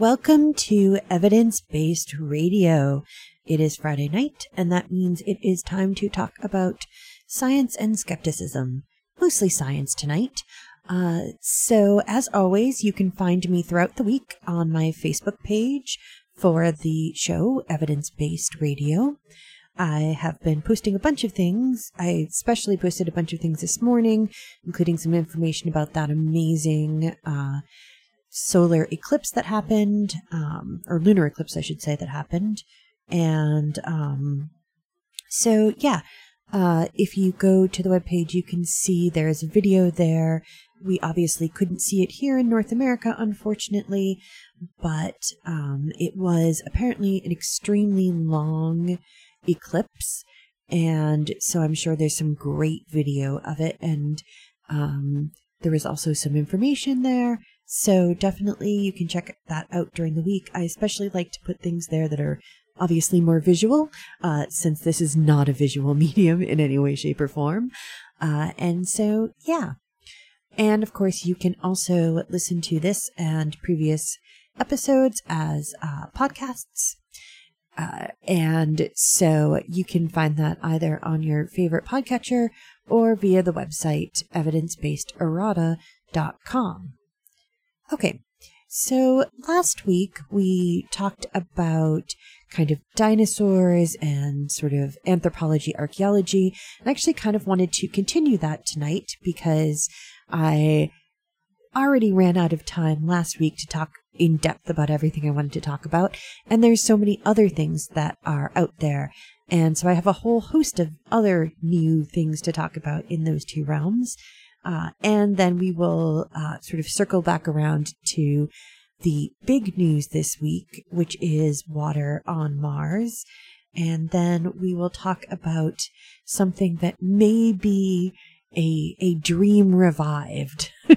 Welcome to Evidence Based Radio. It is Friday night, and that means it is time to talk about science and skepticism. Mostly science tonight. Uh, so, as always, you can find me throughout the week on my Facebook page for the show Evidence Based Radio. I have been posting a bunch of things. I especially posted a bunch of things this morning, including some information about that amazing uh, solar eclipse that happened, um, or lunar eclipse, I should say, that happened. And um, so, yeah, uh, if you go to the webpage, you can see there is a video there. We obviously couldn't see it here in North America, unfortunately, but um, it was apparently an extremely long eclipse. And so I'm sure there's some great video of it. And um, there was also some information there. So definitely you can check that out during the week. I especially like to put things there that are obviously more visual, uh, since this is not a visual medium in any way, shape, or form. Uh, and so, yeah. And of course, you can also listen to this and previous episodes as uh, podcasts. Uh, and so you can find that either on your favorite podcatcher or via the website evidencebasederrata.com. Okay, so last week we talked about kind of dinosaurs and sort of anthropology, archaeology. I actually kind of wanted to continue that tonight because I already ran out of time last week to talk in depth about everything I wanted to talk about. And there's so many other things that are out there. And so I have a whole host of other new things to talk about in those two realms. Uh, and then we will uh, sort of circle back around to the big news this week, which is water on Mars. And then we will talk about something that may be a, a dream revived.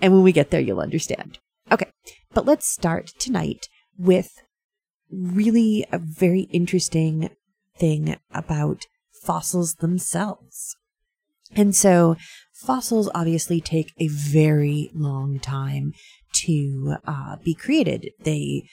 and when we get there, you'll understand. Okay. But let's start tonight with really a very interesting thing about fossils themselves. And so fossils obviously take a very long time to uh, be created. They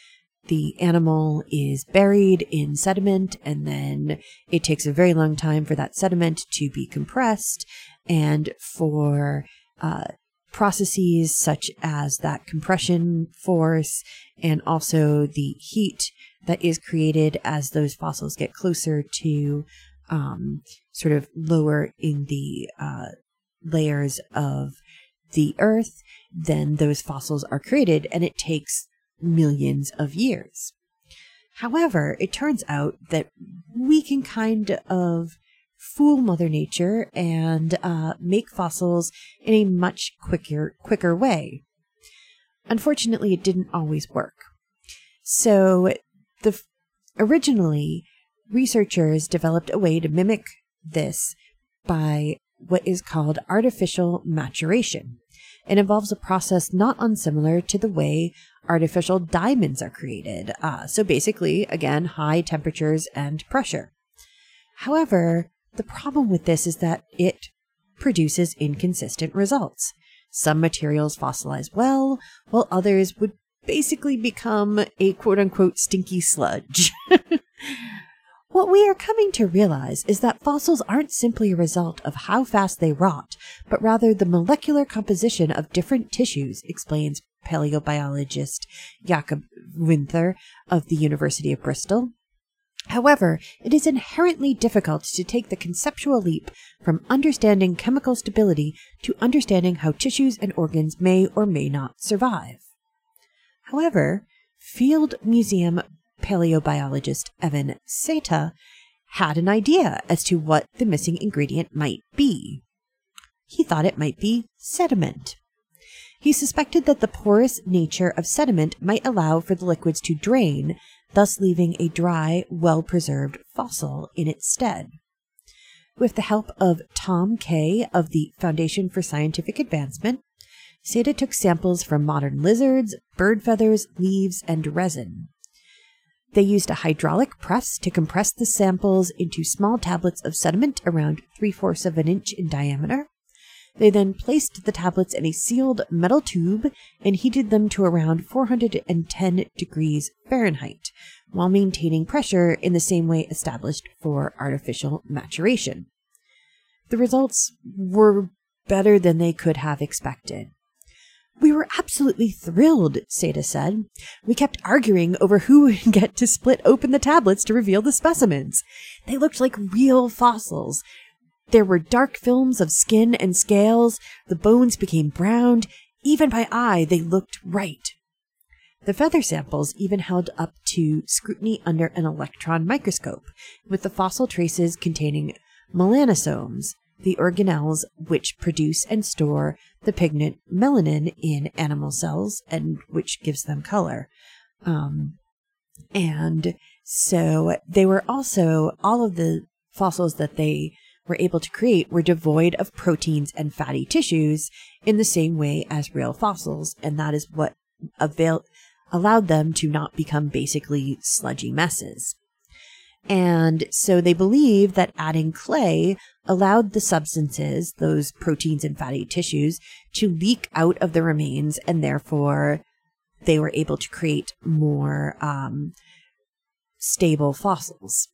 the animal is buried in sediment and then it takes a very long time for that sediment to be compressed and for uh, processes such as that compression force and also the heat that is created as those fossils get closer to um, sort of lower in the uh, layers of the earth, then those fossils are created and it takes millions of years. However, it turns out that we can kind of fool Mother Nature and uh, make fossils in a much quicker quicker way. Unfortunately, it didn't always work. So, the originally researchers developed a way to mimic this by what is called artificial maturation. It involves a process not unsimilar to the way artificial diamonds are created. Uh, so basically, again, high temperatures and pressure. However, the problem with this is that it produces inconsistent results. Some materials fossilize well, while others would basically become a quote unquote stinky sludge. what we are coming to realize is that fossils aren't simply a result of how fast they rot, but rather the molecular composition of different tissues, explains paleobiologist Jakob Vinther of the University of Bristol. However, it is inherently difficult to take the conceptual leap from understanding chemical stability to understanding how tissues and organs may or may not survive. However, Field Museum paleobiologist Evan Saitta had an idea as to what the missing ingredient might be. He thought it might be sediment. He suspected that the porous nature of sediment might allow for the liquids to drain, thus leaving a dry, well preserved fossil in its stead. With the help of Tom Kaye of the Foundation for Scientific Advancement, Saitta took samples from modern lizards, bird feathers, leaves, and resin. They used a hydraulic press to compress the samples into small tablets of sediment around three fourths of an inch in diameter. They then placed the tablets in a sealed metal tube and heated them to around 410 degrees Fahrenheit while maintaining pressure in the same way established for artificial maturation. The results were better than they could have expected. We were absolutely thrilled, Saitta said. We kept arguing over who would get to split open the tablets to reveal the specimens. They looked like real fossils. There were dark films of skin and scales. The bones became browned. Even by eye, they looked right. The feather samples even held up to scrutiny under an electron microscope, with the fossil traces containing melanosomes, the organelles which produce and store the pigment melanin in animal cells and which gives them color. Um, and so they were also, all of the fossils that they were able to create were devoid of proteins and fatty tissues in the same way as real fossils. And that is what avail- allowed them to not become basically sludgy messes. And so they believe that adding clay allowed the substances, those proteins and fatty tissues, to leak out of the remains, and therefore they were able to create more um, stable fossils.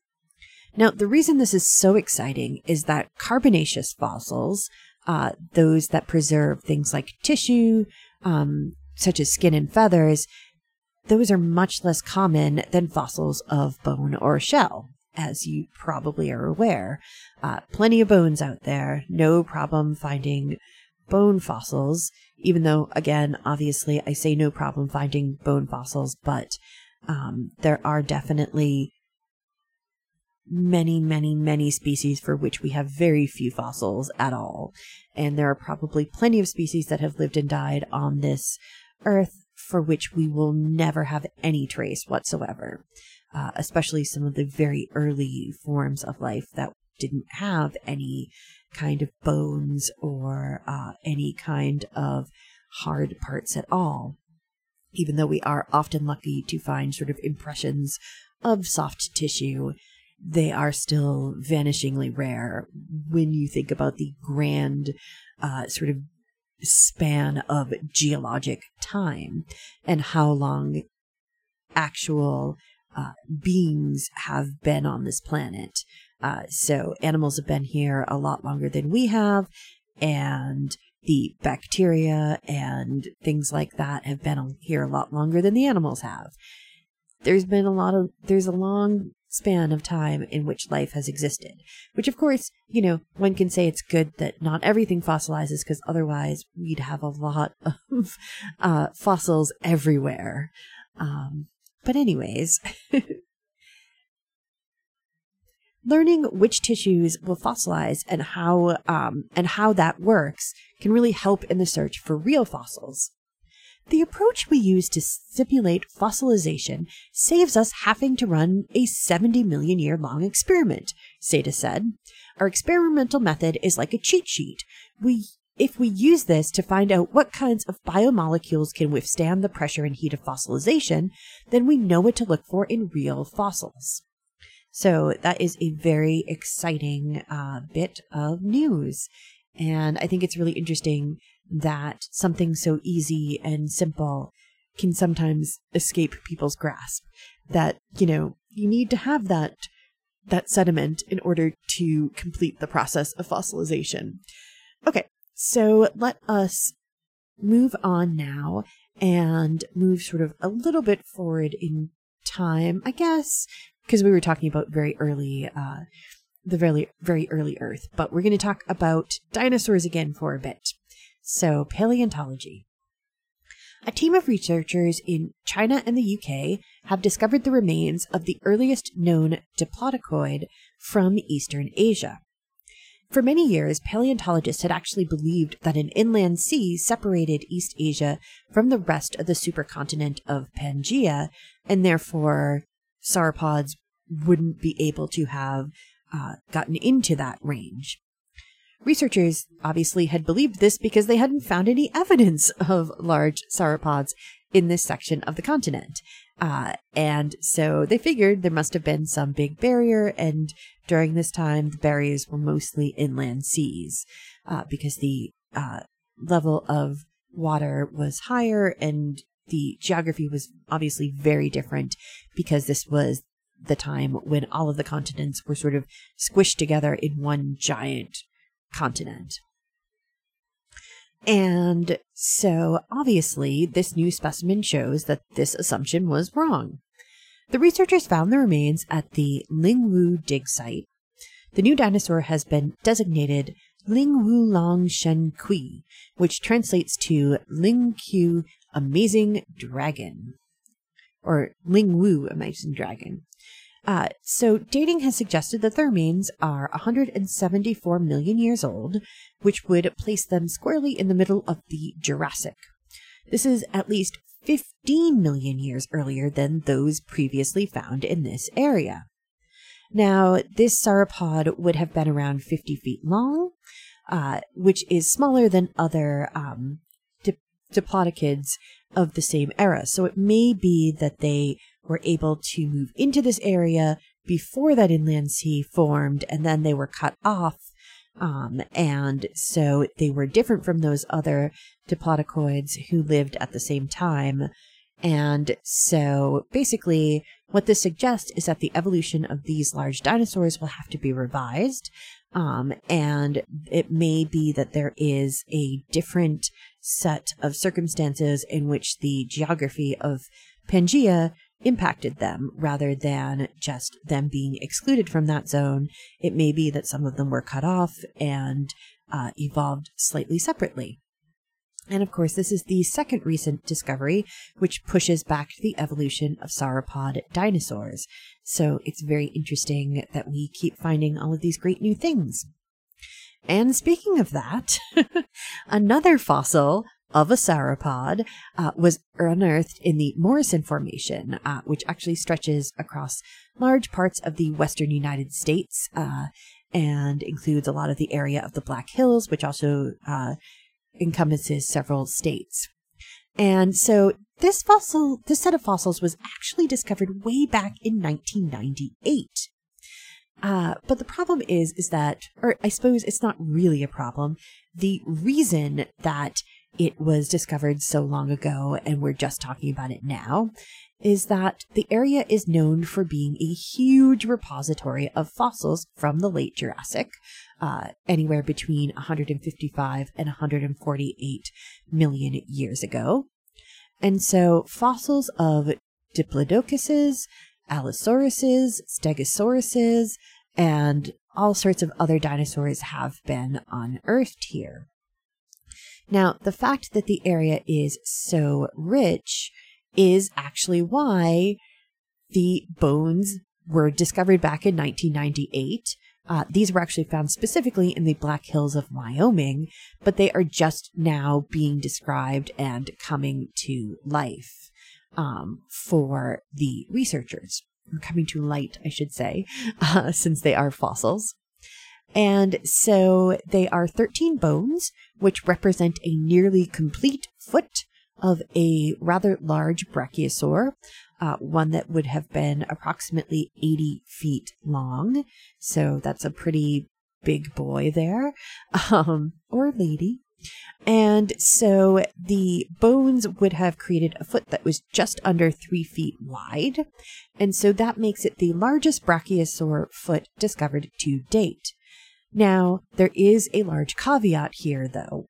Now, the reason this is so exciting is that carbonaceous fossils, uh, those that preserve things like tissue, um, such as skin and feathers, those are much less common than fossils of bone or shell, as you probably are aware. Uh, plenty of bones out there, no problem finding bone fossils, even though, again, obviously, I say no problem finding bone fossils, but um, there are definitely many, many, many species for which we have very few fossils at all. And there are probably plenty of species that have lived and died on this earth for which we will never have any trace whatsoever, uh, especially some of the very early forms of life that didn't have any kind of bones or uh, any kind of hard parts at all. Even though we are often lucky to find sort of impressions of soft tissue, they are still vanishingly rare when you think about the grand uh, sort of span of geologic time and how long actual uh, beings have been on this planet. Uh, so animals have been here a lot longer than we have, and the bacteria and things like that have been here a lot longer than the animals have. There's been a lot of, there's a long span of time in which life has existed. Which, of course, you know, one can say it's good that not everything fossilizes because otherwise we'd have a lot of uh, fossils everywhere. Um, but, anyways, learning which tissues will fossilize and how um, and how that works can really help in the search for real fossils. The approach we use to simulate fossilization saves us having to run a 70 million year long experiment, Saitta said. Our experimental method is like a cheat sheet. We if we use this to find out what kinds of biomolecules can withstand the pressure and heat of fossilization, then we know what to look for in real fossils. So that is a very exciting uh, bit of news. And I think it's really interesting that something so easy and simple can sometimes escape people's grasp. That, you know, you need to have that that sediment in order to complete the process of fossilization. Okay, so let us move on now and move sort of a little bit forward in time, I guess, because we were talking about very early, uh, the very, very early Earth, but we're going to talk about dinosaurs again for a bit. So, paleontology. A team of researchers in China and the UK have discovered the remains of the earliest known diplodocid from Eastern Asia. For many years, paleontologists had actually believed that an inland sea separated East Asia from the rest of the supercontinent of Pangaea, and therefore sauropods wouldn't be able to have uh, gotten into that range. Researchers obviously had believed this because they hadn't found any evidence of large sauropods in this section of the continent. Uh, and so they figured there must have been some big barrier, and during this time, the barriers were mostly inland seas uh, because the uh, level of water was higher and the geography was obviously very different because this was the time when all of the continents were sort of squished together in one giant continent. And so obviously, this new specimen shows that this assumption was wrong. The researchers found the remains at the Lingwu dig site. The new dinosaur has been designated Lingwulong shenqi, which translates to Lingwu Amazing Dragon, or Lingwu Amazing Dragon. Uh, so, dating has suggested that the remains are 174 million years old, which would place them squarely in the middle of the Jurassic. This is at least 15 million years earlier than those previously found in this area. Now, this sauropod would have been around 50 feet long, uh, which is smaller than other um, diplodocids of the same era. So it may be that they were able to move into this area before that inland sea formed, and then they were cut off. Um, and so they were different from those other diplodocoids who lived at the same time. And so basically, what this suggests is that the evolution of these large dinosaurs will have to be revised. Um, and it may be that there is a different set of circumstances in which the geography of Pangaea impacted them rather than just them being excluded from that zone. It may be that some of them were cut off and uh, evolved slightly separately. And of course, this is the second recent discovery, which pushes back the evolution of sauropod dinosaurs. So it's very interesting that we keep finding all of these great new things. And speaking of that, another fossil of a sauropod uh, was unearthed in the Morrison Formation, uh, which actually stretches across large parts of the western United States uh, and includes a lot of the area of the Black Hills, which also uh, encompasses several states. And so this fossil, this set of fossils was actually discovered way back in 1998. Uh, but the problem is, is that, or I suppose it's not really a problem. The reason that it was discovered so long ago and we're just talking about it now is that the area is known for being a huge repository of fossils from the late Jurassic, uh, anywhere between 155 and 148 million years ago. And so fossils of Diplodocuses, Allosauruses, Stegosauruses, and all sorts of other dinosaurs have been unearthed here. Now, the fact that the area is so rich is actually why the bones were discovered back in 1998. Uh, these were actually found specifically in the Black Hills of Wyoming, but they are just now being described and coming to life um, for the researchers. Coming to light, I should say, uh, since they are fossils. And so they are 13 bones, which represent a nearly complete foot of a rather large brachiosaur, uh, one that would have been approximately 80 feet long. So that's a pretty big boy there, um, or lady. And so the bones would have created a foot that was just under three feet wide. And so that makes it the largest brachiosaur foot discovered to date. Now, there is a large caveat here, though.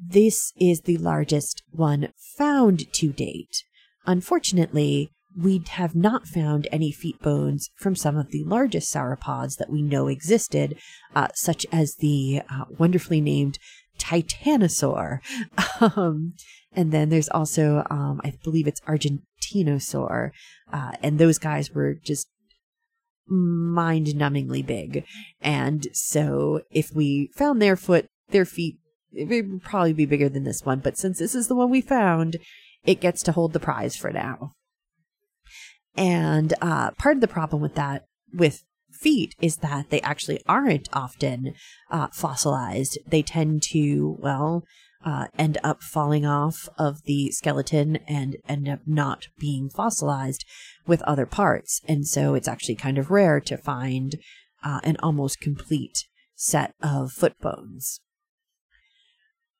This is the largest one found to date. Unfortunately, we have not found any feet bones from some of the largest sauropods that we know existed, uh, such as the uh, wonderfully named Titanosaur. Um, and then there's also, um, I believe it's Argentinosaur. Uh, and those guys were just mind numbingly big. And so if we found their foot, their feet, it would probably be bigger than this one. But since this is the one we found, it gets to hold the prize for now. And uh, part of the problem with that, with feet, is that they actually aren't often uh, fossilized. They tend to, well, uh, end up falling off of the skeleton and end up not being fossilized with other parts. And so it's actually kind of rare to find uh, an almost complete set of foot bones.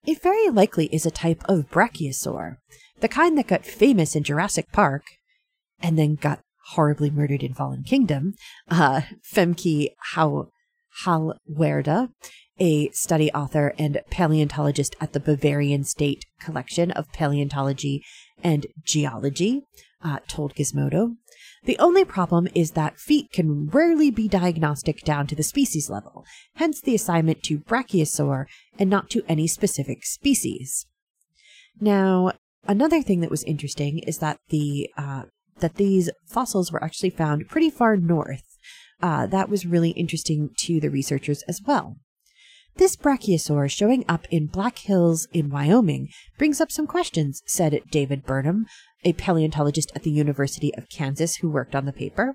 it very likely is a type of brachiosaur, the kind that got famous in Jurassic Park and then got horribly murdered in Fallen Kingdom. Uh, Femke Hau- Holwerda, a study author and paleontologist at the Bavarian State Collection of Paleontology and Geology, uh, told Gizmodo. The only problem is that feet can rarely be diagnostic down to the species level, hence the assignment to Brachiosaur and not to any specific species. Now, another thing that was interesting is that the uh, that these fossils were actually found pretty far north. Uh, that was really interesting to the researchers as well. This brachiosaur showing up in Black Hills in Wyoming brings up some questions, said David Burnham, a paleontologist at the University of Kansas who worked on the paper.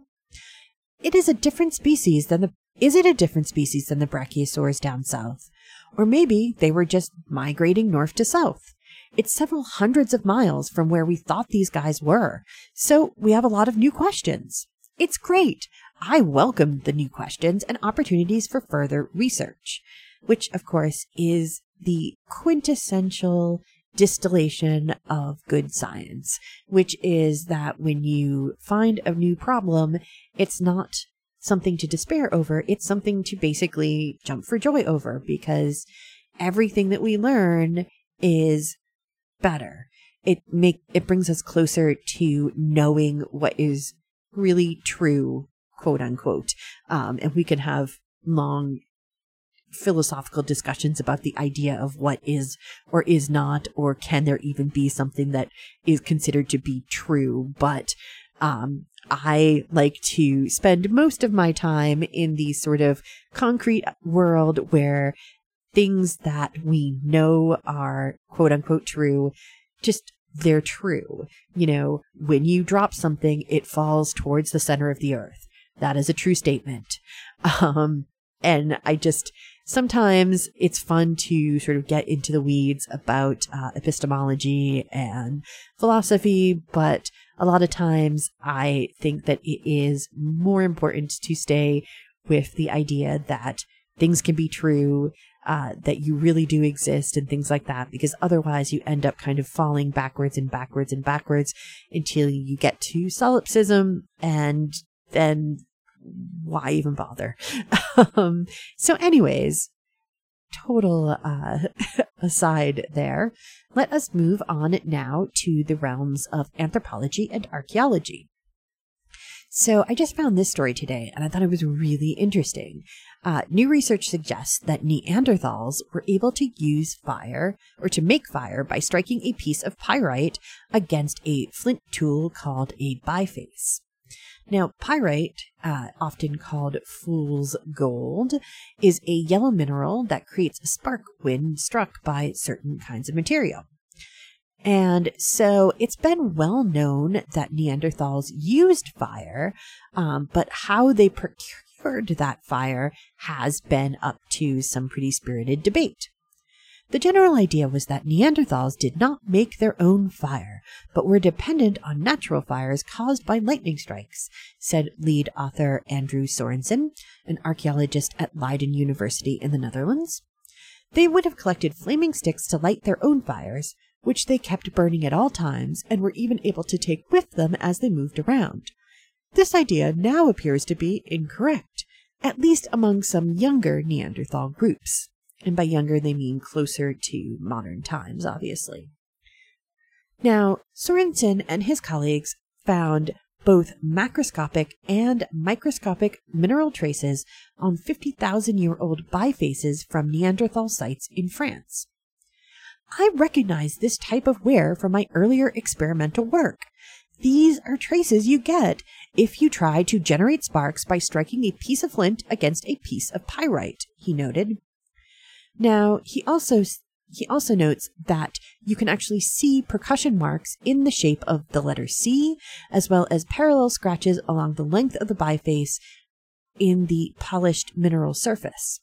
It is a different species than the is it a different species than the brachiosaurs down south? Or maybe they were just migrating north to south. It's several hundreds of miles from where we thought these guys were. So we have a lot of new questions. It's great. I welcome the new questions and opportunities for further research which of course is the quintessential distillation of good science, which is that when you find a new problem, it's not something to despair over, it's something to basically jump for joy over because everything that we learn is better. It make it brings us closer to knowing what is really true, quote unquote. Um, and we can have long philosophical discussions about the idea of what is or is not, or can there even be something that is considered to be true. But um, I like to spend most of my time in the sort of concrete world where things that we know are quote unquote true just they're true. You know, when you drop something, it falls towards the center of the earth. That is a true statement. Um, and I just, sometimes it's fun to sort of get into the weeds about uh, epistemology and philosophy, but a lot of times I think that it is more important to stay with the idea that things can be true, uh, that you really do exist and things like that, because otherwise you end up kind of falling backwards and backwards and backwards until you get to solipsism and then why even bother? um, so, anyways, total uh, aside there, let us move on now to the realms of anthropology and archaeology. So I just found this story today and I thought it was really interesting. Uh, new research suggests that Neanderthals were able to use fire or to make fire by striking a piece of pyrite against a flint tool called a biface. Now, pyrite, uh, often called fool's gold, is a yellow mineral that creates a spark when struck by certain kinds of material. And so it's been well known that Neanderthals used fire, um, but how they procured that fire has been up to some pretty spirited debate. The general idea was that Neanderthals did not make their own fire, but were dependent on natural fires caused by lightning strikes, said lead author Andrew Sorensen, an archaeologist at Leiden University in the Netherlands. They would have collected flaming sticks to light their own fires, which they kept burning at all times and were even able to take with them as they moved around. This idea now appears to be incorrect, at least among some younger Neanderthal groups. And by younger, they mean closer to modern times, obviously. Now, Sorensen and his colleagues found both macroscopic and microscopic mineral traces on 50,000 year old bifaces from Neanderthal sites in France. I recognize this type of wear from my earlier experimental work. These are traces you get if you try to generate sparks by striking a piece of flint against a piece of pyrite, he noted. Now, he also he also notes that you can actually see percussion marks in the shape of the letter C, as well as parallel scratches along the length of the biface in the polished mineral surface.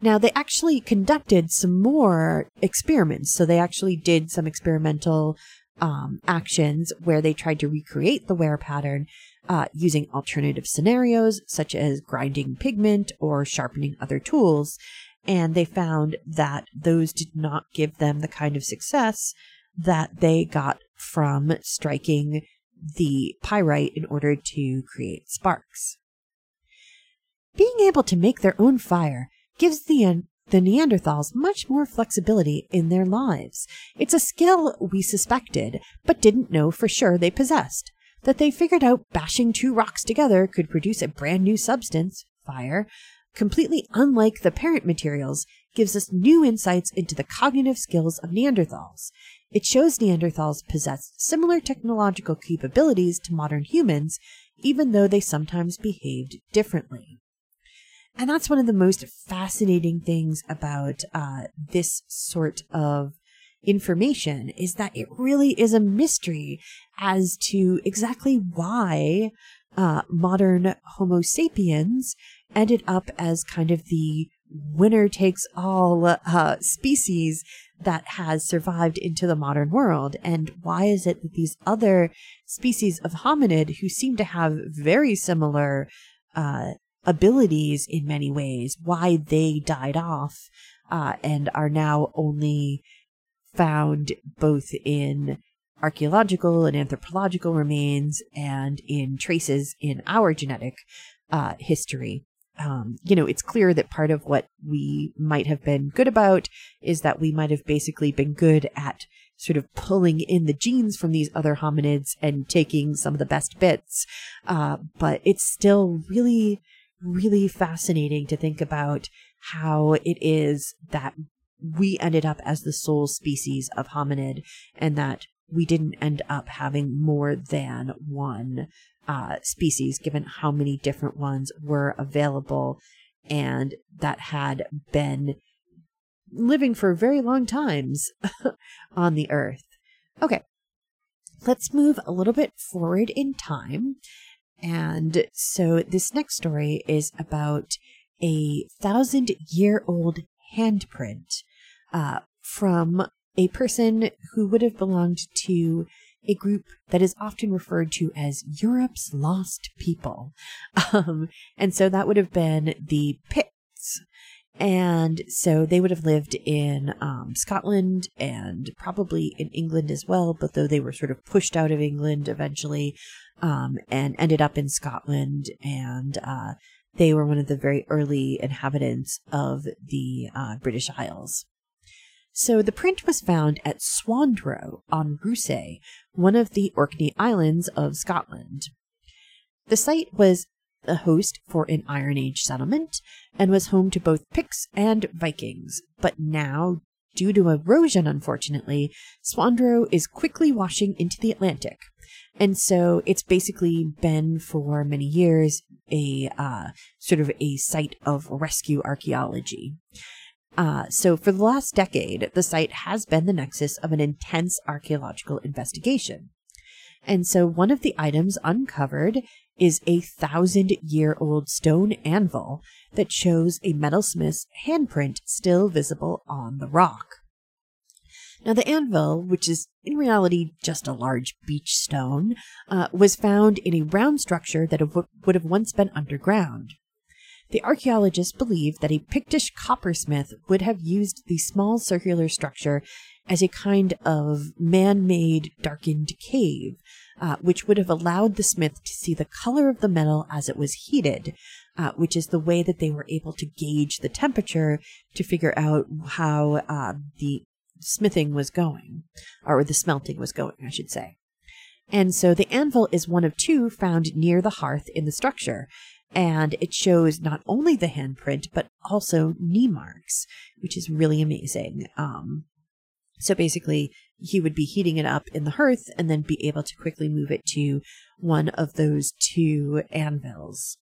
Now, they actually conducted some more experiments. So they actually did some experimental um, actions where they tried to recreate the wear pattern uh, using alternative scenarios, such as grinding pigment or sharpening other tools. And they found that those did not give them the kind of success that they got from striking the pyrite in order to create sparks. Being able to make their own fire gives the, the Neanderthals much more flexibility in their lives. It's a skill we suspected, but didn't know for sure they possessed. That they figured out bashing two rocks together could produce a brand new substance, fire, completely unlike the parent materials, gives us new insights into the cognitive skills of Neanderthals. It shows Neanderthals possessed similar technological capabilities to modern humans, even though they sometimes behaved differently. And that's one of the most fascinating things about uh, this sort of information is that it really is a mystery as to exactly why uh, modern Homo sapiens ended up as kind of the winner takes all uh, species that has survived into the modern world. And why is it that these other species of hominid who seem to have very similar uh, abilities in many ways, why they died off uh, and are now only found both in archaeological and anthropological remains and in traces in our genetic uh, history. Um, you know, it's clear that part of what we might have been good about is that we might have basically been good at sort of pulling in the genes from these other hominids and taking some of the best bits. Uh, but it's still really really fascinating to think about how it is that we ended up as the sole species of hominid and that we didn't end up having more than one uh, species, given how many different ones were available and that had been living for very long times on the earth. Okay, let's move a little bit forward in time and so this next story is about a thousand year old handprint uh, from a person who would have belonged to a group that is often referred to as Europe's lost people. Um, and so that would have been the Picts. And so they would have lived in um, Scotland and probably in England as well, but though they were sort of pushed out of England eventually, um, and ended up in Scotland. And uh, they were one of the very early inhabitants of the uh, British Isles. So the print was found at Swandro on Rousay, one of the Orkney Islands of Scotland. The site was a host for an Iron Age settlement and was home to both Picts and Vikings, but now, due to erosion unfortunately, Swandro is quickly washing into the Atlantic. And so it's basically been for many years a uh, sort of a site of rescue archaeology. Uh, so for the last decade, the site has been the nexus of an intense archaeological investigation. And so one of the items uncovered is a thousand year old stone anvil that shows a metalsmith's handprint still visible on the rock. Now, the anvil, which is in reality just a large beach stone, uh, was found in a round structure that would have once been underground. The archaeologists believe that a Pictish coppersmith would have used the small circular structure as a kind of man made darkened cave, uh, which would have allowed the smith to see the color of the metal as it was heated, uh, which is the way that they were able to gauge the temperature to figure out how uh, the smithing was going, or the smelting was going, I should say. And so the anvil is one of two found near the hearth in the structure, and it shows not only the handprint but also knee marks, which is really amazing. Um, so basically, he would be heating it up in the hearth and then be able to quickly move it to one of those two anvils.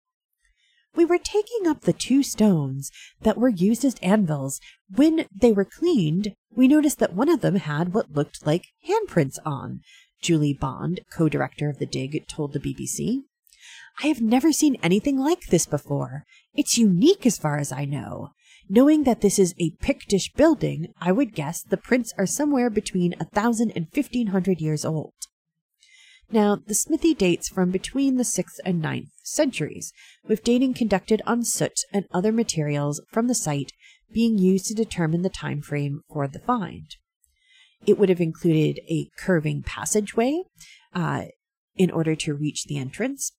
We were taking up the two stones that were used as anvils. When they were cleaned, we noticed that one of them had what looked like handprints on. Julie Bond, co director of the dig, told the BBC. I have never seen anything like this before. It's unique as far as I know. Knowing that this is a Pictish building, I would guess the prints are somewhere between a thousand and fifteen hundred years old. Now, the smithy dates from between the 6th and ninth centuries, with dating conducted on soot and other materials from the site being used to determine the time frame for the find. It would have included a curving passageway uh, in order to reach the entrance.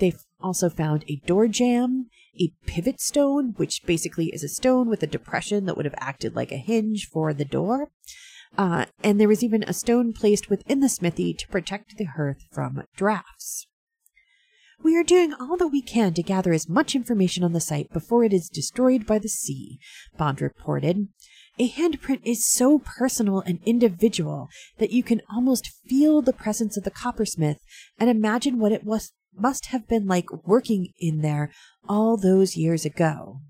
They also found a door jamb, a pivot stone, which basically is a stone with a depression that would have acted like a hinge for the door. Uh, and there was even a stone placed within the smithy to protect the hearth from drafts. We are doing all that we can to gather as much information on the site before it is destroyed by the sea, Bond reported. A handprint is so personal and individual that you can almost feel the presence of the coppersmith and imagine what it was must have been like working in there all those years ago.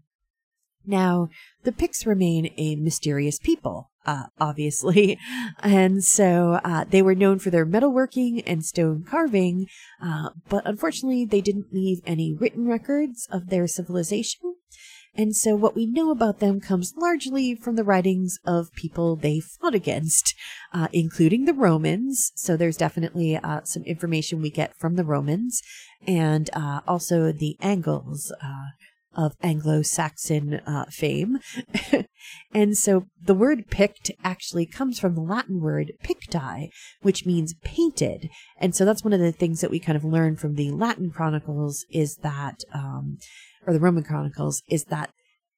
Now, the Picts remain a mysterious people, uh, obviously, and so uh, they were known for their metalworking and stone carving, uh, but unfortunately, they didn't leave any written records of their civilization. And so what we know about them comes largely from the writings of people they fought against, uh, including the Romans. So there's definitely uh, some information we get from the Romans and uh, also the Angles uh, of Anglo-Saxon uh, fame. and so the word pict actually comes from the Latin word picti, which means painted. And so that's one of the things that we kind of learn from the Latin chronicles is that, um, or the Roman Chronicles, is that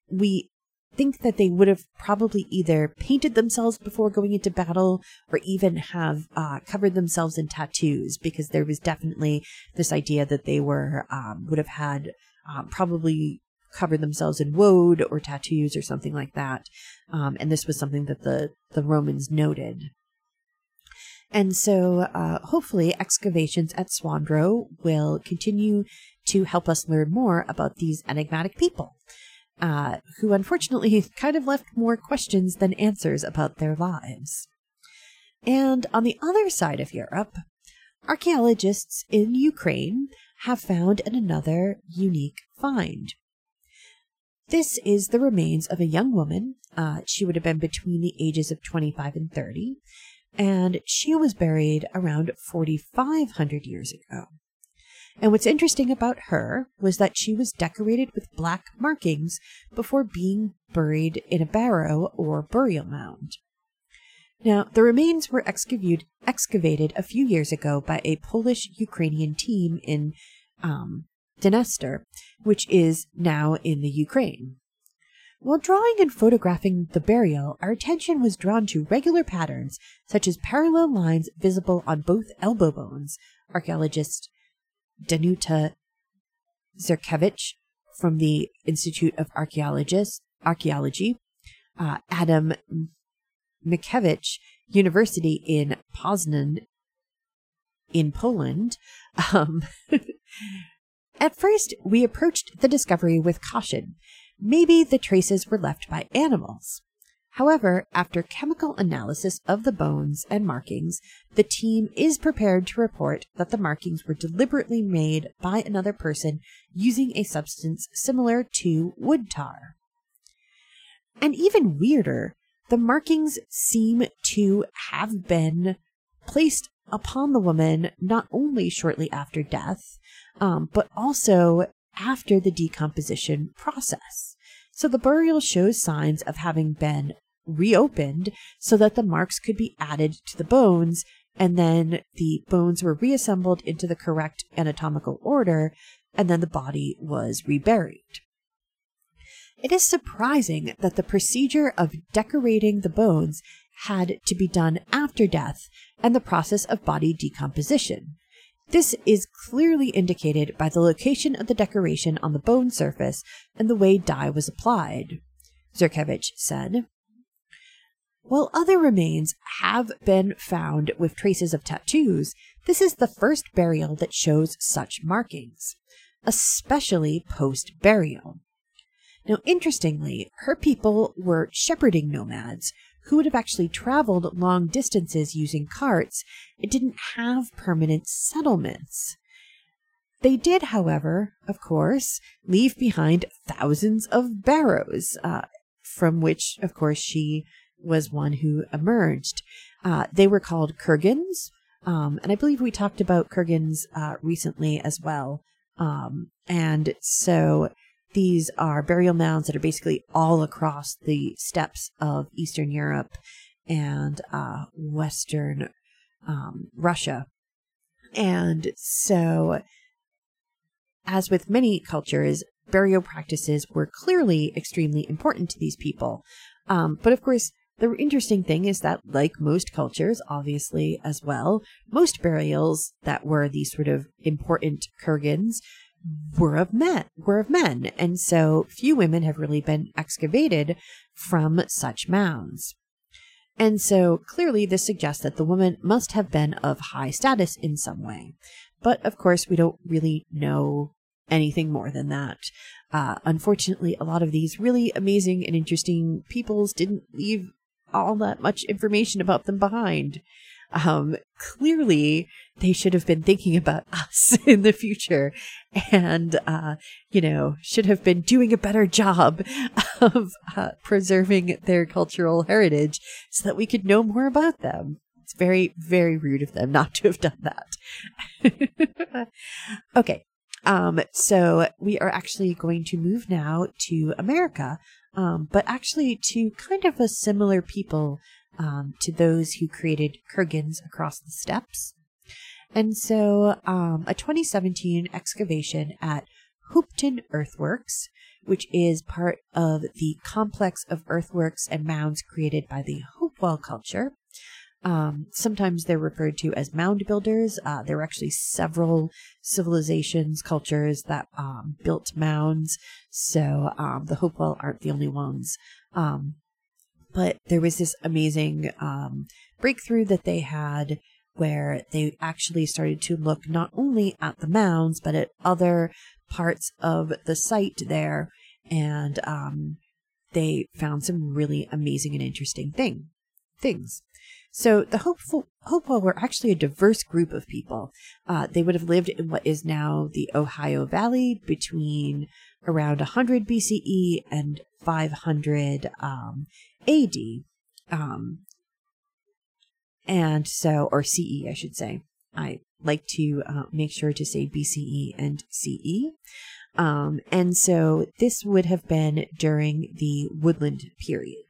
we think that they would have probably either painted themselves before going into battle or even have uh, covered themselves in tattoos because there was definitely this idea that they were um, would have had um, probably covered themselves in woad or tattoos or something like that. Um, and this was something that the the romans noted. And so uh, hopefully excavations at swandro will continue to help us learn more about these enigmatic people, uh, who unfortunately kind of left more questions than answers about their lives. And on the other side of Europe, archaeologists in Ukraine have found another unique find. This is the remains of a young woman. Uh, she would have been between the ages of 25 and 30, and she was buried around 4,500 years ago. And what's interesting about her was that she was decorated with black markings before being buried in a barrow or burial mound. Now, the remains were excavated, excavated a few years ago by a Polish Ukrainian team in um, Dniester, which is now in the Ukraine. While drawing and photographing the burial, our attention was drawn to regular patterns, such as parallel lines visible on both elbow bones, archaeologist Danuta Żurkiewicz from the Institute of Archaeologists, Archaeology, uh, Adam Mickiewicz University in Poznan in Poland. Um, at first, we approached the discovery with caution. Maybe the traces were left by animals. However, after chemical analysis of the bones and markings, the team is prepared to report that the markings were deliberately made by another person using a substance similar to wood tar. And even weirder, the markings seem to have been placed upon the woman not only shortly after death, um, but also after the decomposition process. So the burial shows signs of having been reopened so that the marks could be added to the bones and then the bones were reassembled into the correct anatomical order and then the body was reburied. It is surprising that the procedure of decorating the bones had to be done after death and the process of body decomposition. This is clearly indicated by the location of the decoration on the bone surface and the way dye was applied. Żurkiewicz said, while other remains have been found with traces of tattoos, this is the first burial that shows such markings, especially post burial. Now, interestingly, her people were shepherding nomads who would have actually traveled long distances using carts and didn't have permanent settlements. They did, however, of course, leave behind thousands of barrows, uh, from which, of course, she was one who emerged. Uh, they were called Kurgans, um, and I believe we talked about Kurgans uh, recently as well. Um, and so these are burial mounds that are basically all across the steppes of Eastern Europe and uh, Western um, Russia. And so, as with many cultures, burial practices were clearly extremely important to these people. Um, but of course, the interesting thing is that, like most cultures, obviously, as well, most burials that were these sort of important kurgans were of men, were of men. And so few women have really been excavated from such mounds. And so clearly this suggests that the woman must have been of high status in some way. But of course, we don't really know anything more than that. Uh, unfortunately, a lot of these really amazing and interesting peoples didn't leave all that much information about them behind. Um, clearly, they should have been thinking about us in the future and, uh, you know, should have been doing a better job of uh, preserving their cultural heritage so that we could know more about them. It's very, very rude of them not to have done that. okay. Um, so we are actually going to move now to America, um, but actually to kind of a similar people um, to those who created kurgans across the steppes. And so um, a 2017 excavation at Hopeton Earthworks, which is part of the complex of earthworks and mounds created by the Hopewell culture, um, sometimes they're referred to as mound builders. Uh, there were actually several civilizations, cultures that um, built mounds. So um, the Hopewell aren't the only ones. Um, but there was this amazing um, breakthrough that they had where they actually started to look not only at the mounds, but at other parts of the site there. And um, they found some really amazing and interesting thing, things. So the Hopeful, Hopewell were actually a diverse group of people. Uh, they would have lived in what is now the Ohio Valley between around 100 BCE and 500 um, AD. Um, and so, or CE, I should say. I like to uh, make sure to say BCE and CE. Um, and so this would have been during the woodland period.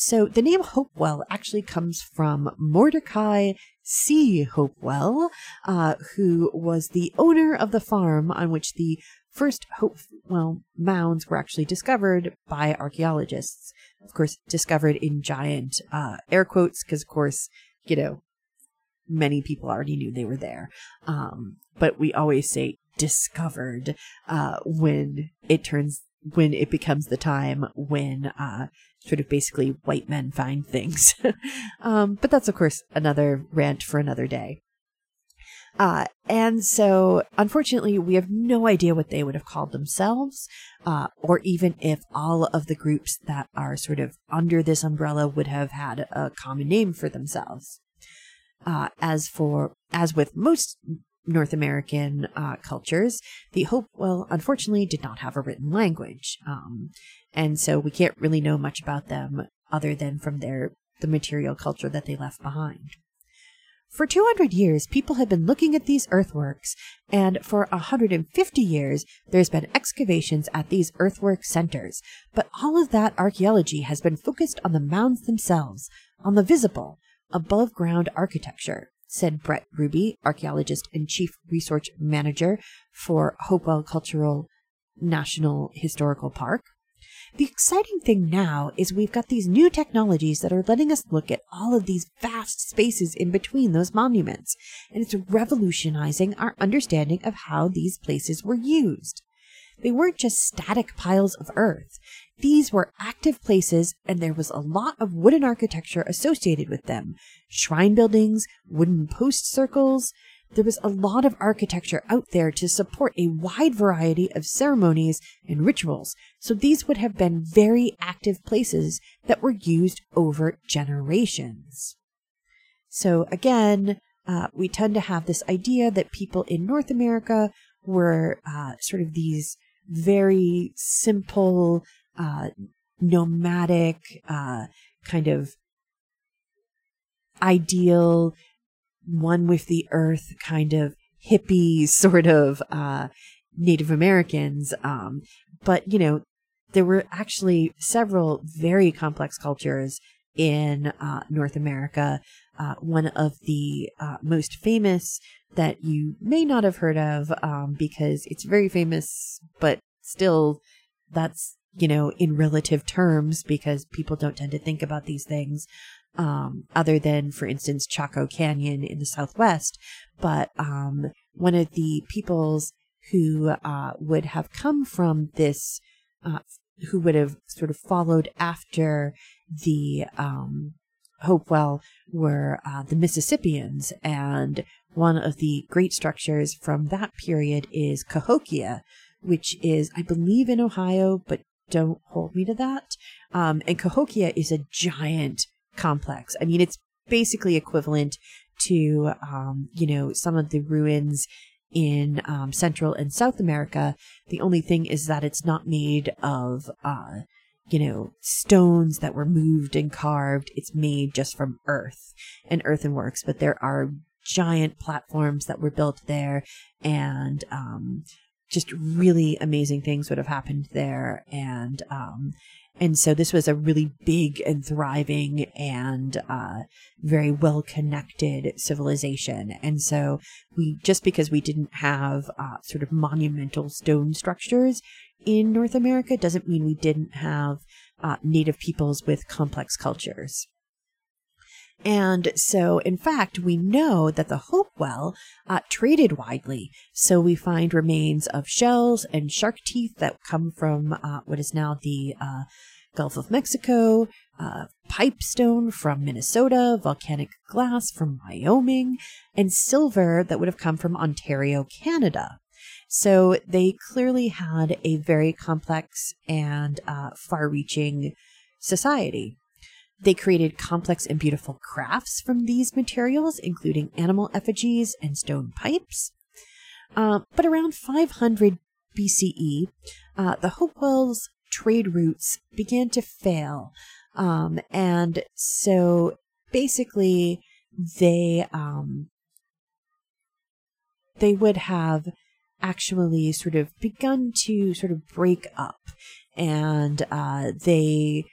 So the name Hopewell actually comes from Mordecai C. Hopewell, uh, who was the owner of the farm on which the first Hopewell mounds were actually discovered by archaeologists. Of course, discovered in giant uh, air quotes, because of course, you know, many people already knew they were there. Um, but we always say discovered uh, when it turns when it becomes the time when uh, sort of basically white men find things. um, but that's, of course, another rant for another day. Uh, and so, unfortunately, we have no idea what they would have called themselves, uh, or even if all of the groups that are sort of under this umbrella would have had a common name for themselves. Uh, as for, as with most North American uh, cultures, the Hopewell unfortunately did not have a written language, um, and so we can't really know much about them other than from their the material culture that they left behind. For 200 years, people have been looking at these earthworks, and for 150 years, there's been excavations at these earthwork centers. But all of that archaeology has been focused on the mounds themselves, on the visible, above ground architecture said Bret Ruby, archaeologist and chief research manager for Hopewell Cultural National Historical Park. The exciting thing now is we've got these new technologies that are letting us look at all of these vast spaces in between those monuments, and it's revolutionizing our understanding of how these places were used. They weren't just static piles of earth. These were active places, and there was a lot of wooden architecture associated with them shrine buildings, wooden post circles. There was a lot of architecture out there to support a wide variety of ceremonies and rituals, so these would have been very active places that were used over generations. So, again, uh, we tend to have this idea that people in North America were uh, sort of these very simple, uh, nomadic, uh, kind of ideal, one with the earth kind of hippie sort of, uh, Native Americans. Um, but, you know, there were actually several very complex cultures in uh, North America. Uh, one of the uh, most famous that you may not have heard of um, because it's very famous, but still, that's you know in relative terms because people don't tend to think about these things. Um, other than, for instance, Chaco Canyon in the Southwest, but um, one of the peoples who uh, would have come from this uh, who would have sort of followed after the um, Hopewell were uh, the Mississippians, and one of the great structures from that period is Cahokia, which is, I believe, in Ohio, but don't hold me to that. Um, and Cahokia is a giant complex. I mean, it's basically equivalent to, um, you know, some of the ruins in um, Central and South America. The only thing is that it's not made of, uh, you know, stones that were moved and carved. It's made just from earth and earthenworks, but there are giant platforms that were built there and, um, just really amazing things would have happened there. And, um, and so this was a really big and thriving and uh, very well connected civilization. And so we, just because we didn't have uh, sort of monumental stone structures in North America doesn't mean we didn't have uh, native peoples with complex cultures. And so, in fact, we know that the Hopewell uh, traded widely. So we find remains of shells and shark teeth that come from uh, what is now the uh, Gulf of Mexico, uh, pipestone from Minnesota, volcanic glass from Wyoming, and silver that would have come from Ontario, Canada. So they clearly had a very complex and uh, far reaching society. They created complex and beautiful crafts from these materials, including animal effigies and stone pipes. Uh, but around 500 BCE, uh, the Hopewells' trade routes began to fail. Um, and so basically, they um, they would have actually sort of begun to sort of break up, and uh, they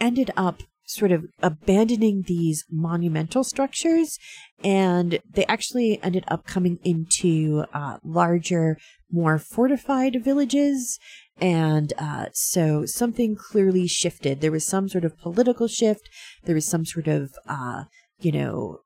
ended up sort of abandoning these monumental structures and they actually ended up coming into uh, larger more fortified villages. And uh, so something clearly shifted. There was some sort of political shift. There was some sort of uh, you know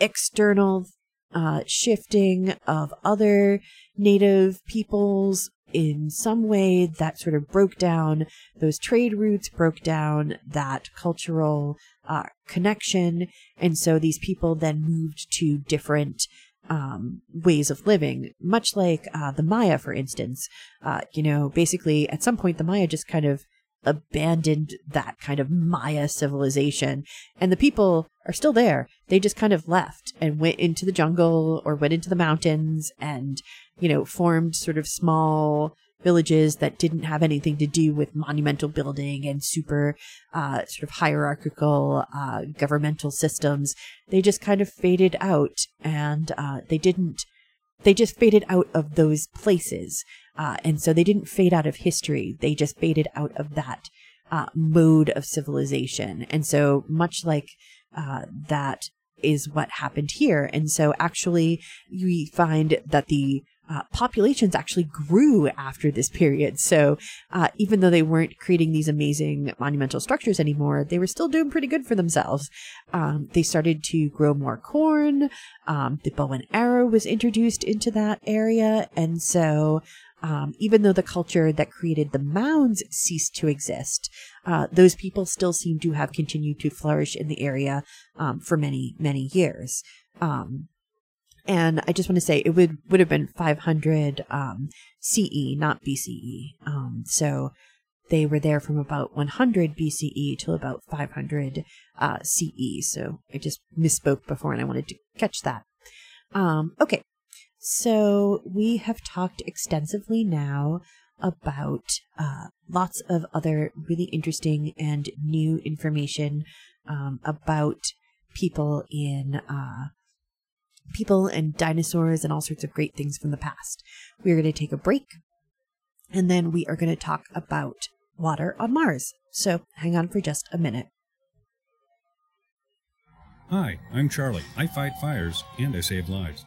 external uh, shifting of other native peoples in some way that sort of broke down those trade routes, broke down that cultural uh, connection. And so these people then moved to different um, ways of living, much like uh, the Maya, for instance. Uh, you know, basically, at some point, the Maya just kind of abandoned that kind of Maya civilization. And the people are still there. They just kind of left and went into the jungle or went into the mountains and, you know, formed sort of small villages that didn't have anything to do with monumental building and super uh, sort of hierarchical uh, governmental systems. They just kind of faded out and uh, they didn't, they just faded out of those places. Uh, and so they didn't fade out of history. They just faded out of that uh, mode of civilization. And so much like uh, that is what happened here. And so actually we find that the uh, populations actually grew after this period. So uh, even though they weren't creating these amazing monumental structures anymore, they were still doing pretty good for themselves. Um, they started to grow more corn. Um, the bow and arrow was introduced into that area, and so um, even though the culture that created the mounds ceased to exist, uh, those people still seem to have continued to flourish in the area um, for many, many years. Um, and I just want to say it would would have been 500 um, CE, not BCE. Um, so they were there from about 100 BCE till about 500 uh, CE. So I just misspoke before, and I wanted to catch that. Um, okay, so we have talked extensively now about uh, lots of other really interesting and new information um, about people in uh, people and dinosaurs and all sorts of great things from the past. We are going to take a break and then we are going to talk about water on Mars. So hang on for just a minute. Hi, I'm Charlie. I fight fires and I save lives.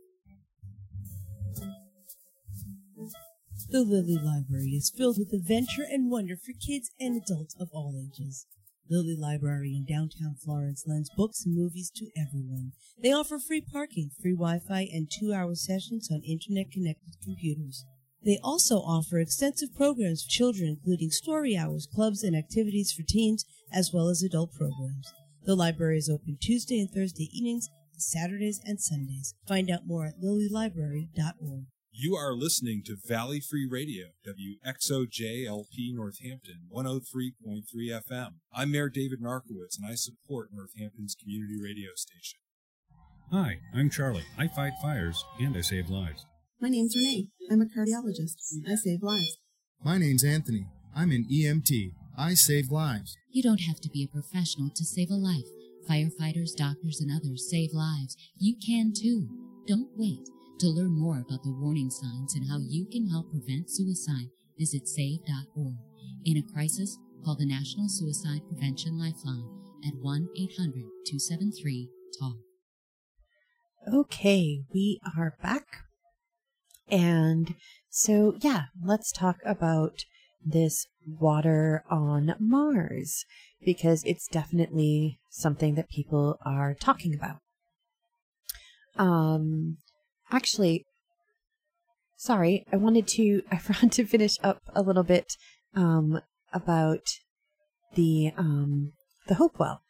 The Lilly Library is filled with adventure and wonder for kids and adults of all ages. Lilly Library in downtown Florence lends books and movies to everyone. They offer free parking, free Wi-Fi, and two-hour sessions on internet-connected computers. They also offer extensive programs for children, including story hours, clubs, and activities for teens, as well as adult programs. The library is open Tuesday and Thursday evenings, Saturdays and Sundays. Find out more at lillylibrary.org. You are listening to Valley Free Radio, WXOJLP Northampton, 103.3 FM. I'm Mayor David Narkewicz, and I support Northampton's community radio station. Hi, I'm Charlie. I fight fires and I save lives. My name's Renee. I'm a cardiologist. I save lives. My name's Anthony. I'm an EMT. I save lives. You don't have to be a professional to save a life. Firefighters, doctors, and others save lives. You can too. Don't wait. To learn more about the warning signs and how you can help prevent suicide, visit save.org. In a crisis, call the National Suicide Prevention Lifeline at 1 800 273 TALK. Okay, we are back. And so, yeah, let's talk about this water on Mars because it's definitely something that people are talking about. Um, actually, sorry, I wanted to, I forgot to finish up a little bit, um, about the, um, the Hopewell.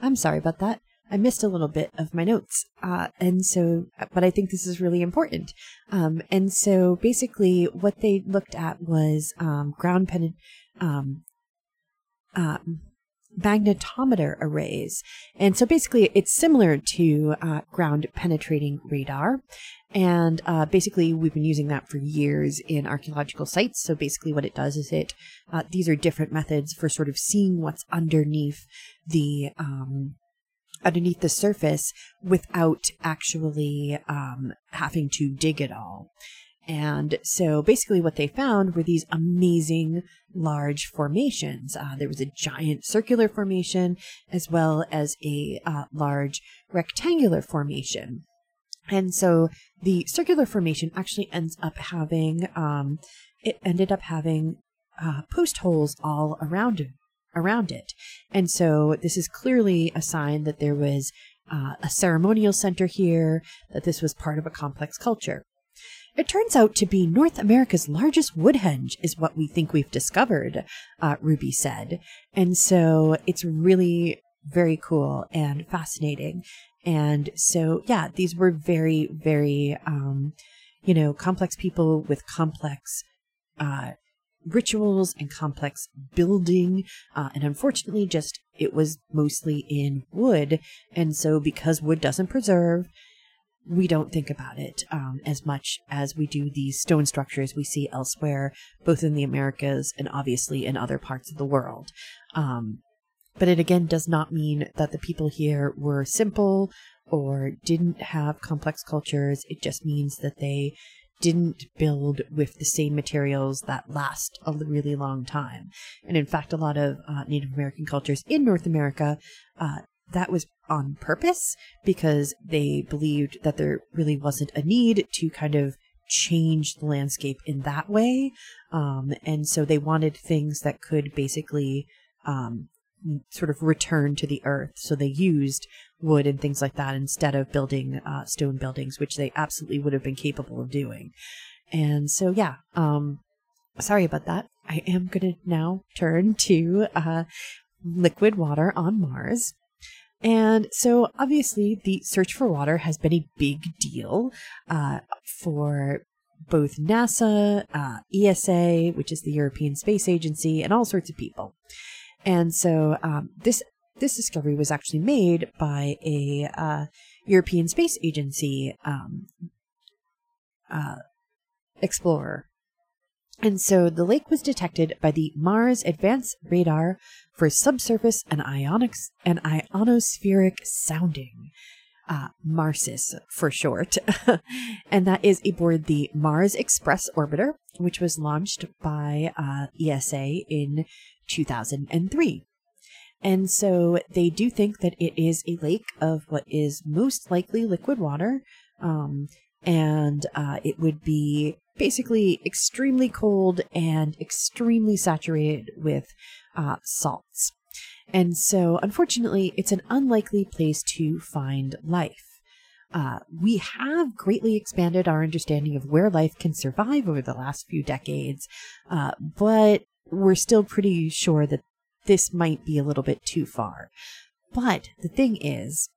I'm sorry about that. I missed a little bit of my notes. Uh, and so, but I think this is really important. Um, and so basically what they looked at was, um, ground um, um, magnetometer arrays. And so basically it's similar to, uh, ground penetrating radar. And, uh, basically we've been using that for years in archaeological sites. So basically what it does is it, uh, these are different methods for sort of seeing what's underneath the, um, underneath the surface without actually um, having to dig it all. And so basically what they found were these amazing large formations. Uh, there was a giant circular formation as well as a uh, large rectangular formation. And so the circular formation actually ends up having, um, it ended up having uh, post holes all around it around it. And so this is clearly a sign that there was uh, a ceremonial center here, that this was part of a complex culture. It turns out to be North America's largest woodhenge, is what we think we've discovered, uh, Ruby said. And so it's really very cool and fascinating. And so, yeah, these were very, very, um, you know, complex people with complex uh, rituals and complex building. Uh, and unfortunately, just it was mostly in wood. And so, because wood doesn't preserve, we don't think about it um, as much as we do these stone structures we see elsewhere, both in the Americas and obviously in other parts of the world. Um, but it again does not mean that the people here were simple or didn't have complex cultures. It just means that they didn't build with the same materials that last a really long time. And in fact, a lot of uh, Native American cultures in North America, uh, that was on purpose because they believed that there really wasn't a need to kind of change the landscape in that way. Um, and so they wanted things that could basically um, sort of return to the earth. So they used wood and things like that instead of building uh, stone buildings, which they absolutely would have been capable of doing. And so, yeah, um, sorry about that. I am going to now turn to uh, liquid water on Mars. And so, obviously, the search for water has been a big deal uh, for both NASA, uh, ESA, which is the European Space Agency, and all sorts of people. And so um, this this discovery was actually made by a uh, European Space Agency um, uh, explorer. And so the lake was detected by the Mars Advanced Radar for Subsurface and Ionics and Ionospheric Sounding. Uh, MARSIS for short. and that is aboard the Mars Express orbiter, which was launched by uh, ESA in 2003. And so they do think that it is a lake of what is most likely liquid water. Um, and uh, it would be basically extremely cold and extremely saturated with uh, salts. And so, unfortunately, it's an unlikely place to find life. Uh, we have greatly expanded our understanding of where life can survive over the last few decades, uh, but we're still pretty sure that this might be a little bit too far. But the thing is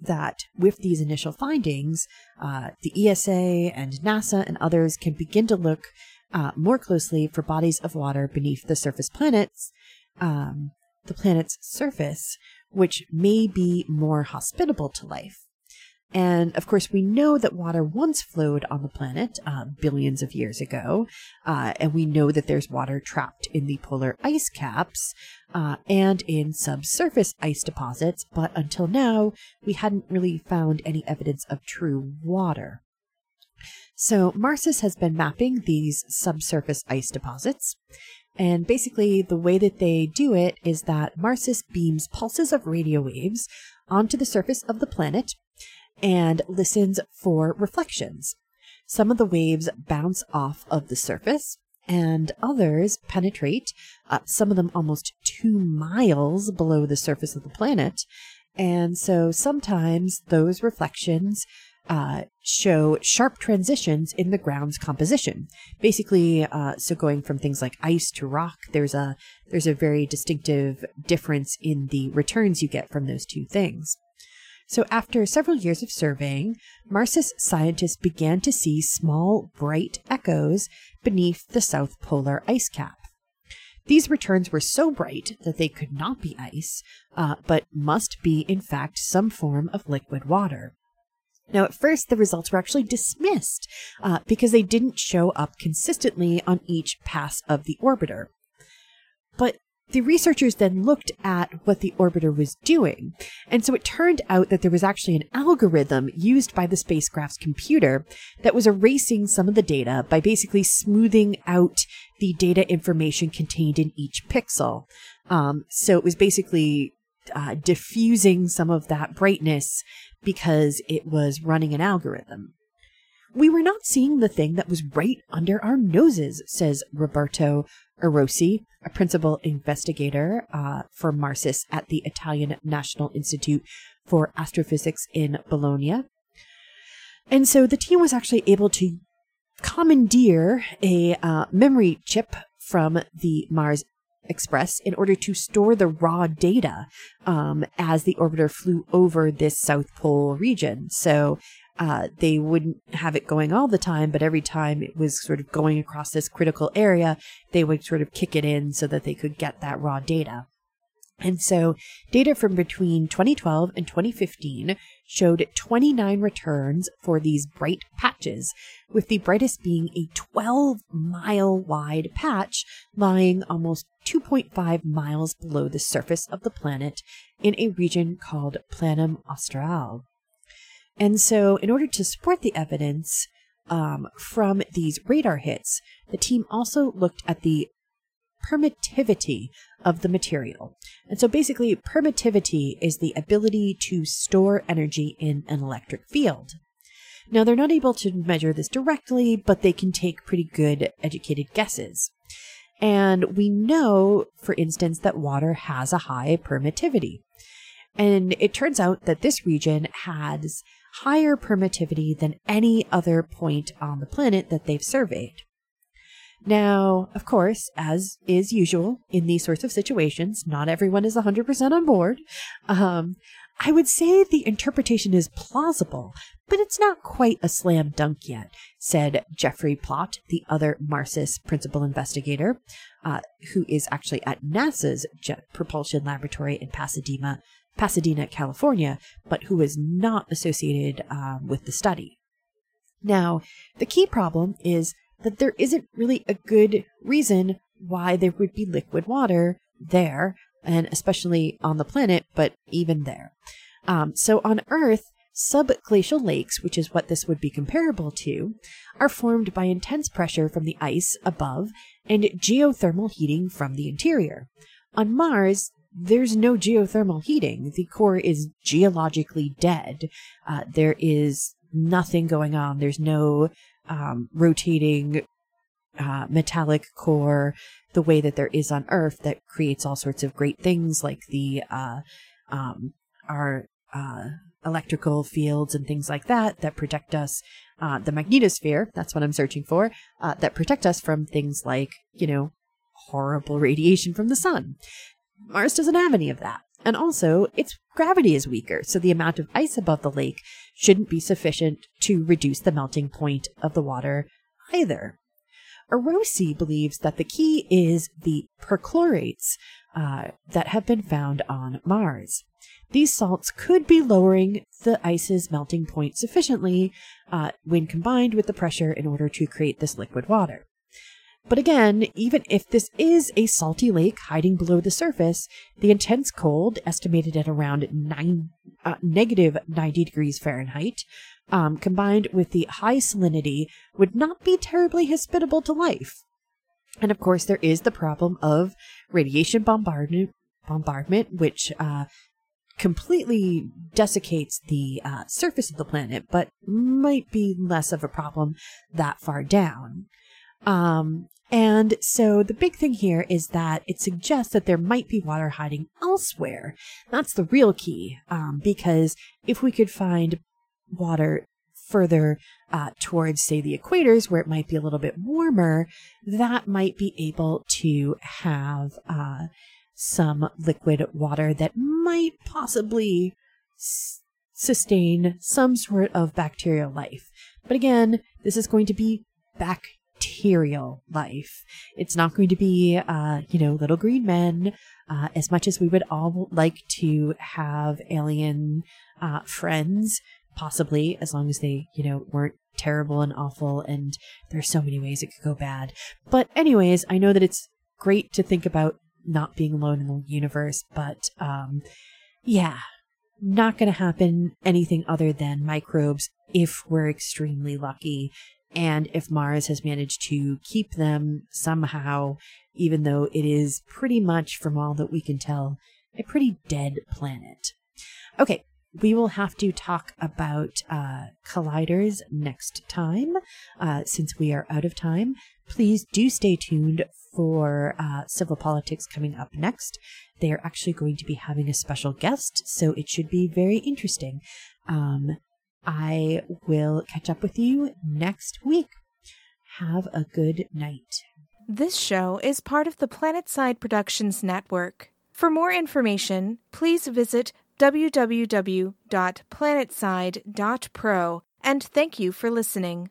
that with these initial findings, uh, the ESA and NASA and others can begin to look uh, more closely for bodies of water beneath the surface planets, um, the planet's surface, which may be more hospitable to life. And of course, we know that water once flowed on the planet uh, billions of years ago, uh, and we know that there's water trapped in the polar ice caps uh, and in subsurface ice deposits, but until now, we hadn't really found any evidence of true water. So, Marsis has been mapping these subsurface ice deposits. And basically, the way that they do it is that Marsis beams pulses of radio waves onto the surface of the planet and listens for reflections. Some of the waves bounce off of the surface, and others penetrate, uh, some of them almost two miles below the surface of the planet. And so sometimes those reflections uh, show sharp transitions in the ground's composition. Basically, uh, so going from things like ice to rock, there's a there's a very distinctive difference in the returns you get from those two things. So after several years of surveying, Marsis scientists began to see small, bright echoes beneath the south polar ice cap. These returns were so bright that they could not be ice, uh, but must be, in fact, some form of liquid water. Now, at first, the results were actually dismissed uh, because they didn't show up consistently on each pass of the orbiter. But the researchers then looked at what the orbiter was doing. And so it turned out that there was actually an algorithm used by the spacecraft's computer that was erasing some of the data by basically smoothing out the data information contained in each pixel. Um, so it was basically uh, diffusing some of that brightness because it was running an algorithm. We were not seeing the thing that was right under our noses, says Roberto Orosei, a principal investigator uh, for Marsis at the Italian National Institute for Astrophysics in Bologna. And so the team was actually able to commandeer a uh, memory chip from the Mars Express in order to store the raw data um, as the orbiter flew over this South Pole region. So uh, they wouldn't have it going all the time, but every time it was sort of going across this critical area, they would sort of kick it in so that they could get that raw data. And so data from between 2012 and 2015 showed 29 returns for these bright patches, with the brightest being a 12 mile wide patch lying almost 2.5 miles below the surface of the planet in a region called Planum Australe. And so, in order to support the evidence um, from these radar hits, the team also looked at the permittivity of the material. And so basically, permittivity is the ability to store energy in an electric field. Now, they're not able to measure this directly, but they can take pretty good educated guesses. And we know, for instance, that water has a high permittivity. And it turns out that this region has higher permittivity than any other point on the planet that they've surveyed. Now, of course, as is usual in these sorts of situations, not everyone is 100% on board. Um, I would say the interpretation is plausible, but it's not quite a slam dunk yet, said Jeffrey Plaut, the other MARSIS principal investigator, uh, who is actually at NASA's Jet Propulsion Laboratory in Pasadena, Pasadena, California, but who is not associated um, with the study. Now, the key problem is that there isn't really a good reason why there would be liquid water there, and especially on the planet, but even there. Um, so on Earth, subglacial lakes, which is what this would be comparable to, are formed by intense pressure from the ice above and geothermal heating from the interior. On Mars, there's no geothermal heating. The core is geologically dead. Uh, there is nothing going on. There's no um, rotating uh, metallic core the way that there is on Earth that creates all sorts of great things like the uh, um, our uh, electrical fields and things like that that protect us. Uh, the magnetosphere, that's what I'm searching for, uh, that protect us from things like, you know, horrible radiation from the sun. Mars doesn't have any of that. And also, its gravity is weaker, so the amount of ice above the lake shouldn't be sufficient to reduce the melting point of the water either. Orosei believes that the key is the perchlorates uh, that have been found on Mars. These salts could be lowering the ice's melting point sufficiently uh, when combined with the pressure in order to create this liquid water. But again, even if this is a salty lake hiding below the surface, the intense cold, estimated at around nine, uh, negative 90 degrees Fahrenheit, um, combined with the high salinity, would not be terribly hospitable to life. And of course, there is the problem of radiation bombardment, bombardment which uh, completely desiccates the uh, surface of the planet, but might be less of a problem that far down. Um, and so the big thing here is that it suggests that there might be water hiding elsewhere. That's the real key, um, because if we could find water further uh, towards, say, the equators, where it might be a little bit warmer, that might be able to have uh, some liquid water that might possibly s- sustain some sort of bacterial life. But again, this is going to be bacterial life. It's not going to be, uh, you know, little green men. Uh, as much as we would all like to have alien uh, friends, possibly, as long as they, you know, weren't terrible and awful. And there's so many ways it could go bad. But, anyways, I know that it's great to think about not being alone in the universe, but um, yeah, not going to happen anything other than microbes if we're extremely lucky. And if Mars has managed to keep them somehow, even though it is pretty much, from all that we can tell, a pretty dead planet. Okay, we will have to talk about uh, colliders next time, uh, since we are out of time. Please do stay tuned for uh, civil politics coming up next. They are actually going to be having a special guest, so it should be very interesting. Um, I will catch up with you next week. Have a good night. This show is part of the Planetside Productions Network. For more information, please visit www.planetside.pro and thank you for listening.